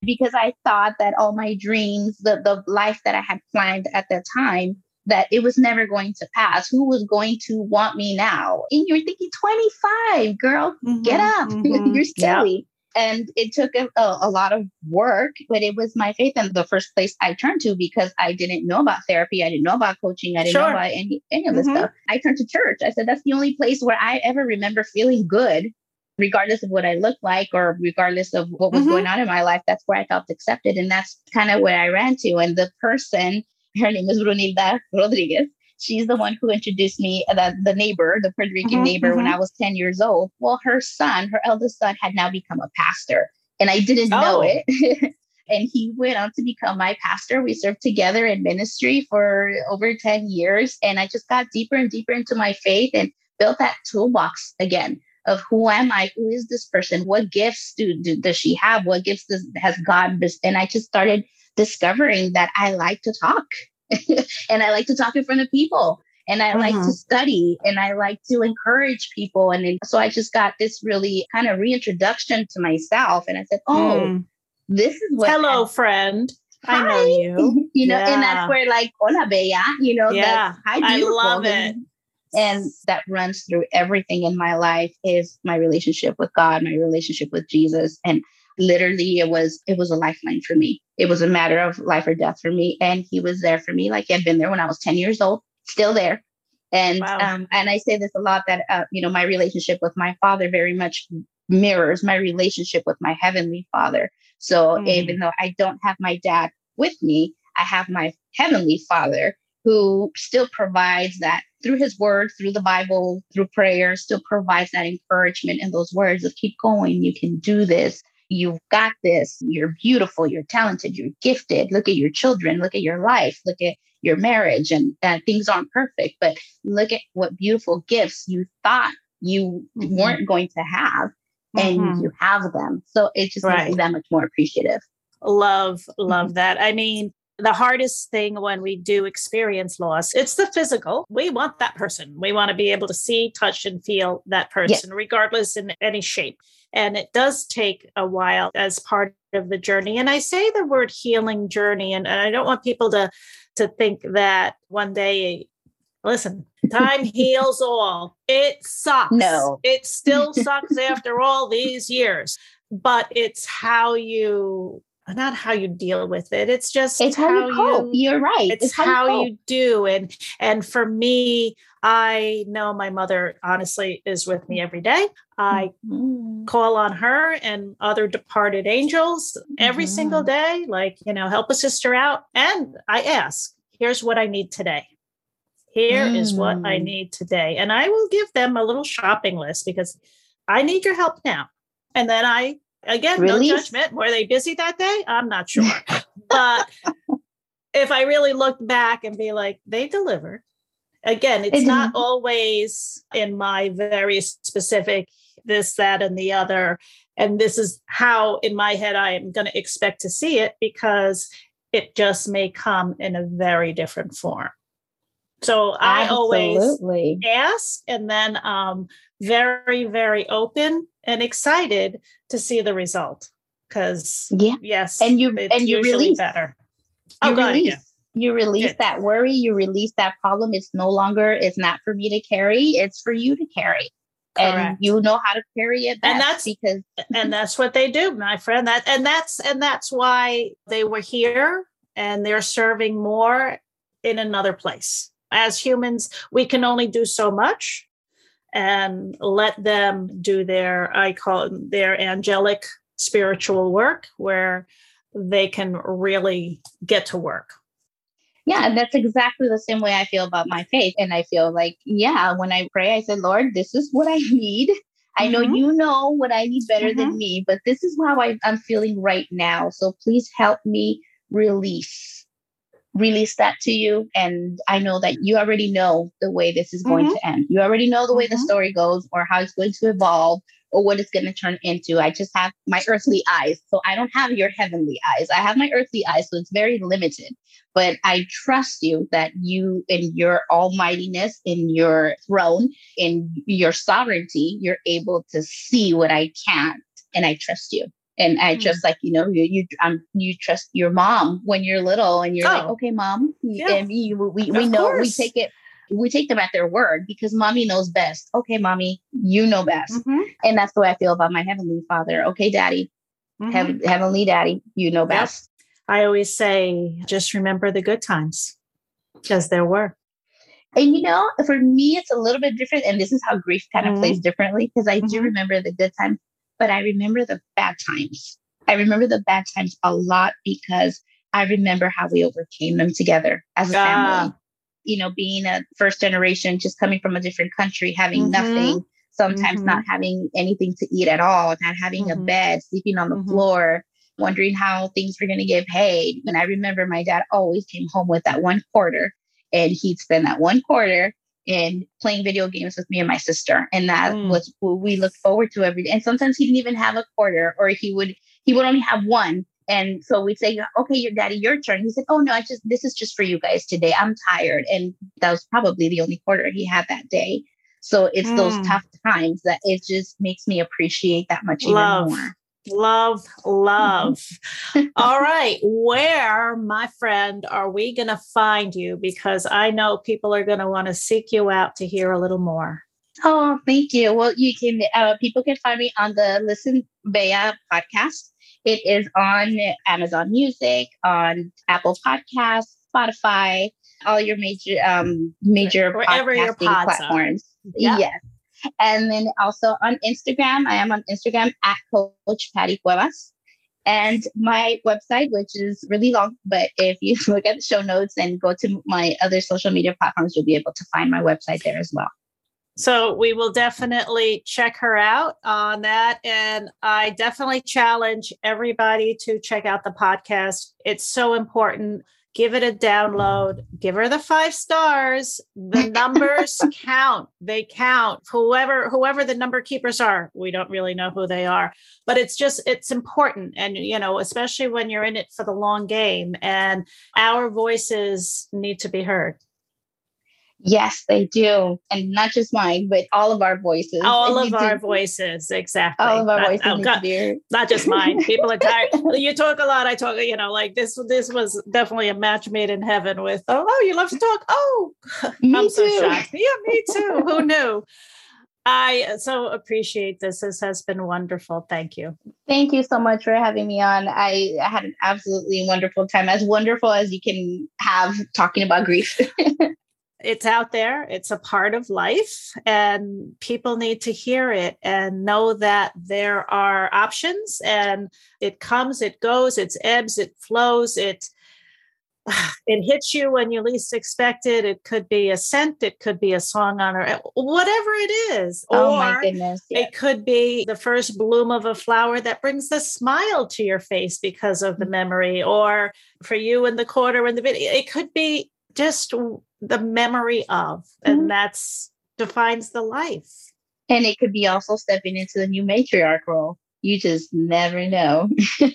because I thought that all my dreams, the, the life that I had planned at that time, that it was never going to pass. Who was going to want me now? And you're thinking, 25, girl, mm-hmm, get up. Mm-hmm, you're silly. And it took a, a, lot of work, but it was my faith in the first place I turned to because I didn't know about therapy. I didn't know about coaching. I didn't sure. know about any, any of this mm-hmm. stuff. I turned to church. I said, that's the only place where I ever remember feeling good regardless of what I looked like or regardless of what was mm-hmm. going on in my life, that's where I felt accepted. And that's kind of where I ran to. And the person, her name is Brunilda Rodriguez. She's the one who introduced me, uh, the, the neighbor, the Puerto Rican mm-hmm, neighbor, mm-hmm. when I was 10 years old. Well, her son, her eldest son, had now become a pastor. And I didn't oh. know it. and he went on to become my pastor. We served together in ministry for over 10 years. And I just got deeper and deeper into my faith and built that toolbox again of who am I? Who is this person? What gifts do, do does she have? What gifts does, has God? And I just started discovering that I like to talk and I like to talk in front of people and I like to mm-hmm. study and I like to encourage people. And so I just got this really kind of reintroduction to myself. And I said, Oh, mm. this is what. Hello, I- friend. Hi. I know you. you know, yeah. and that's where like, hola, bella, you know, yeah, I love it and that runs through everything in my life is my relationship with god my relationship with jesus and literally it was it was a lifeline for me it was a matter of life or death for me and he was there for me like he had been there when i was 10 years old still there and wow. um, and i say this a lot that uh, you know my relationship with my father very much mirrors my relationship with my heavenly father so mm. even though i don't have my dad with me i have my heavenly father who still provides that through his word, through the Bible, through prayer, still provides that encouragement and those words of keep going, you can do this. You've got this. You're beautiful. You're talented. You're gifted. Look at your children. Look at your life. Look at your marriage. And uh, things aren't perfect, but look at what beautiful gifts you thought you mm-hmm. weren't going to have, and mm-hmm. you have them. So it just right. makes you that much more appreciative. Love, love mm-hmm. that. I mean, the hardest thing when we do experience loss it's the physical we want that person we want to be able to see touch and feel that person yes. regardless in any shape and it does take a while as part of the journey and i say the word healing journey and, and i don't want people to to think that one day listen time heals all it sucks no it still sucks after all these years but it's how you not how you deal with it. It's just it's how, how you cope. You, are right. It's, it's how, how you, you, do. And and for me, I know my mother honestly is with me every day. I mm-hmm. call on her and other departed angels every mm-hmm. single day, like, you know, help a sister out. And I ask, here's what I need today. Here mm. is what I mm. need today. And I will give them a little shopping list because I need your help now. And then I Again, no judgment. Were they busy that day? I'm not sure. but if I really look back and be like, they delivered. Again, it's not always in my very specific this, that, and the other. And this is how, in my head, I am going to expect to see it because it just may come in a very different form. So I Absolutely. always ask and then um very, very open and excited to see the result. Cause yeah, yes, and you and you release better. You oh, release. Ahead, yeah. You release Good. that worry, you release that problem. It's no longer, it's not for me to carry, it's for you to carry. Correct. and you know how to carry it and that's because and that's what they do my friend. That and that's and that's why they were here and they're serving more in another place. As humans we can only do so much and let them do their i call it their angelic spiritual work where they can really get to work yeah, and that's exactly the same way I feel about my faith. And I feel like, yeah, when I pray, I said, Lord, this is what I need. I know mm-hmm. you know what I need better mm-hmm. than me, but this is how I, I'm feeling right now. So please help me release, release that to you. And I know that you already know the way this is going mm-hmm. to end. You already know the way the mm-hmm. story goes or how it's going to evolve or what it's going to turn into. I just have my earthly eyes. So I don't have your heavenly eyes. I have my earthly eyes. So it's very limited. But I trust you that you, in your almightiness, in your throne, in your sovereignty, you're able to see what I can't. And I trust you. And I mm. just like you know you you um, you trust your mom when you're little and you're oh. like okay mom yeah. and we we, we know course. we take it we take them at their word because mommy knows best. Okay, mommy, you know best. Mm-hmm. And that's the way I feel about my heavenly father. Okay, daddy, mm-hmm. heavenly daddy, you know best. Yep. I always say, just remember the good times because there were. And you know, for me, it's a little bit different. And this is how grief kind of mm-hmm. plays differently because I do mm-hmm. remember the good times, but I remember the bad times. I remember the bad times a lot because I remember how we overcame them together as a ah. family you know, being a first generation, just coming from a different country, having mm-hmm. nothing, sometimes mm-hmm. not having anything to eat at all, not having mm-hmm. a bed, sleeping on the mm-hmm. floor, wondering how things were going to get paid. And I remember my dad always came home with that one quarter and he'd spend that one quarter in playing video games with me and my sister. And that mm. was what we looked forward to every day. And sometimes he didn't even have a quarter or he would, he would only have one and so we'd say, okay, your daddy, your turn. He said, oh no, I just, this is just for you guys today. I'm tired. And that was probably the only quarter he had that day. So it's mm. those hmm. tough times that it just makes me appreciate that much love, even more. Love, love. All right. Where, my friend, are we going to find you? Because I know people are going to want to seek you out to hear a little more. Oh, thank you. Well, you can, uh, people can find me on the Listen Bea podcast. It is on Amazon Music, on Apple Podcasts, Spotify, all your major um major Wherever podcasting platforms. Yeah. Yes. And then also on Instagram, I am on Instagram at Coach Patty Cuevas. And my website, which is really long, but if you look at the show notes and go to my other social media platforms, you'll be able to find my website there as well. So we will definitely check her out on that. And I definitely challenge everybody to check out the podcast. It's so important. Give it a download, give her the five stars. The numbers count. They count. Whoever, whoever the number keepers are, we don't really know who they are, but it's just, it's important. And, you know, especially when you're in it for the long game and our voices need to be heard. Yes, they do. And not just mine, but all of our voices. All of our voices, exactly. All of our not, voices. Oh, God, not just mine. People are tired. you talk a lot. I talk, you know, like this this was definitely a match made in heaven with, oh, oh you love to talk. Oh, me I'm too. so shocked. Yeah, me too. Who knew? I so appreciate this. This has been wonderful. Thank you. Thank you so much for having me on. I had an absolutely wonderful time, as wonderful as you can have talking about grief. it's out there it's a part of life and people need to hear it and know that there are options and it comes it goes it ebbs it flows it it hits you when you least expect it it could be a scent it could be a song on or whatever it is oh or my goodness it could be the first bloom of a flower that brings a smile to your face because of the mm. memory or for you in the quarter in the video it could be just the memory of mm-hmm. and that's defines the life and it could be also stepping into the new matriarch role you just never know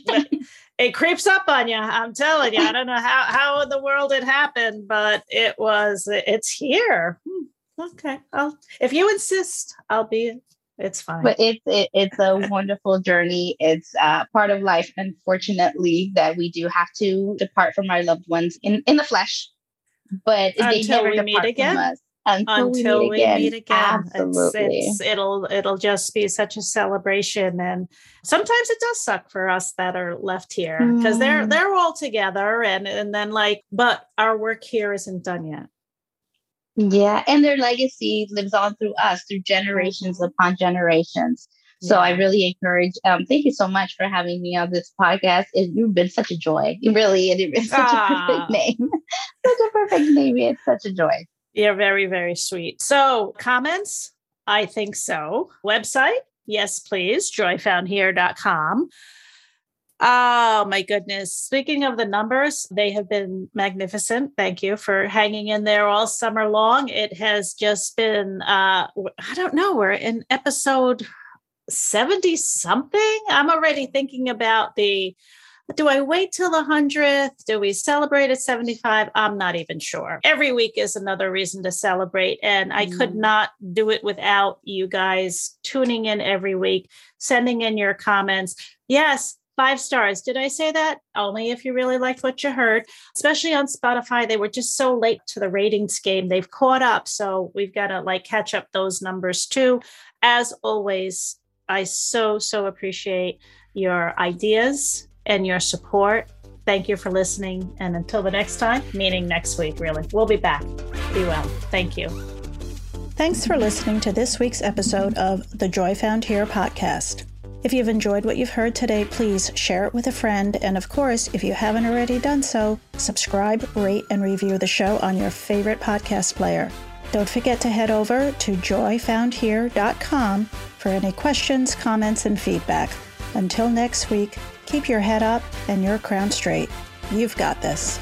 it creeps up on you. I'm telling you. I don't know how how in the world it happened, but it was. It's here. Hmm, okay, I'll if you insist, I'll be. It's fine. But it's it, it's a wonderful journey. It's uh, part of life, unfortunately, that we do have to depart from our loved ones in in the flesh. But until we meet again until, until we, meet, again. meet again. Absolutely. It's, it's, it'll it'll just be such a celebration, and sometimes it does suck for us that are left here because mm. they're they're all together, and and then like, but our work here isn't done yet. Yeah, and their legacy lives on through us, through generations mm-hmm. upon generations. So yeah. I really encourage. Um, thank you so much for having me on this podcast. It, you've been such a joy, really, and it's such a perfect name, such a perfect name. It's such a joy. You're very, very sweet. So, comments? I think so. Website? Yes, please. joyfoundhere.com. Oh my goodness. Speaking of the numbers, they have been magnificent. Thank you for hanging in there all summer long. It has just been, uh, I don't know, we're in episode 70 something. I'm already thinking about the do I wait till the 100th? Do we celebrate at 75? I'm not even sure. Every week is another reason to celebrate. And I mm. could not do it without you guys tuning in every week, sending in your comments. Yes, five stars. Did I say that? Only if you really liked what you heard, especially on Spotify. They were just so late to the ratings game. They've caught up. So we've got to like catch up those numbers too. As always, I so, so appreciate your ideas and your support. Thank you for listening. And until the next time, meaning next week, really, we'll be back. Be well. Thank you. Thanks for listening to this week's episode of the Joy Found Here podcast. If you've enjoyed what you've heard today, please share it with a friend. And of course, if you haven't already done so, subscribe, rate, and review the show on your favorite podcast player. Don't forget to head over to joyfoundhere.com for any questions, comments, and feedback. Until next week, Keep your head up and your crown straight. You've got this.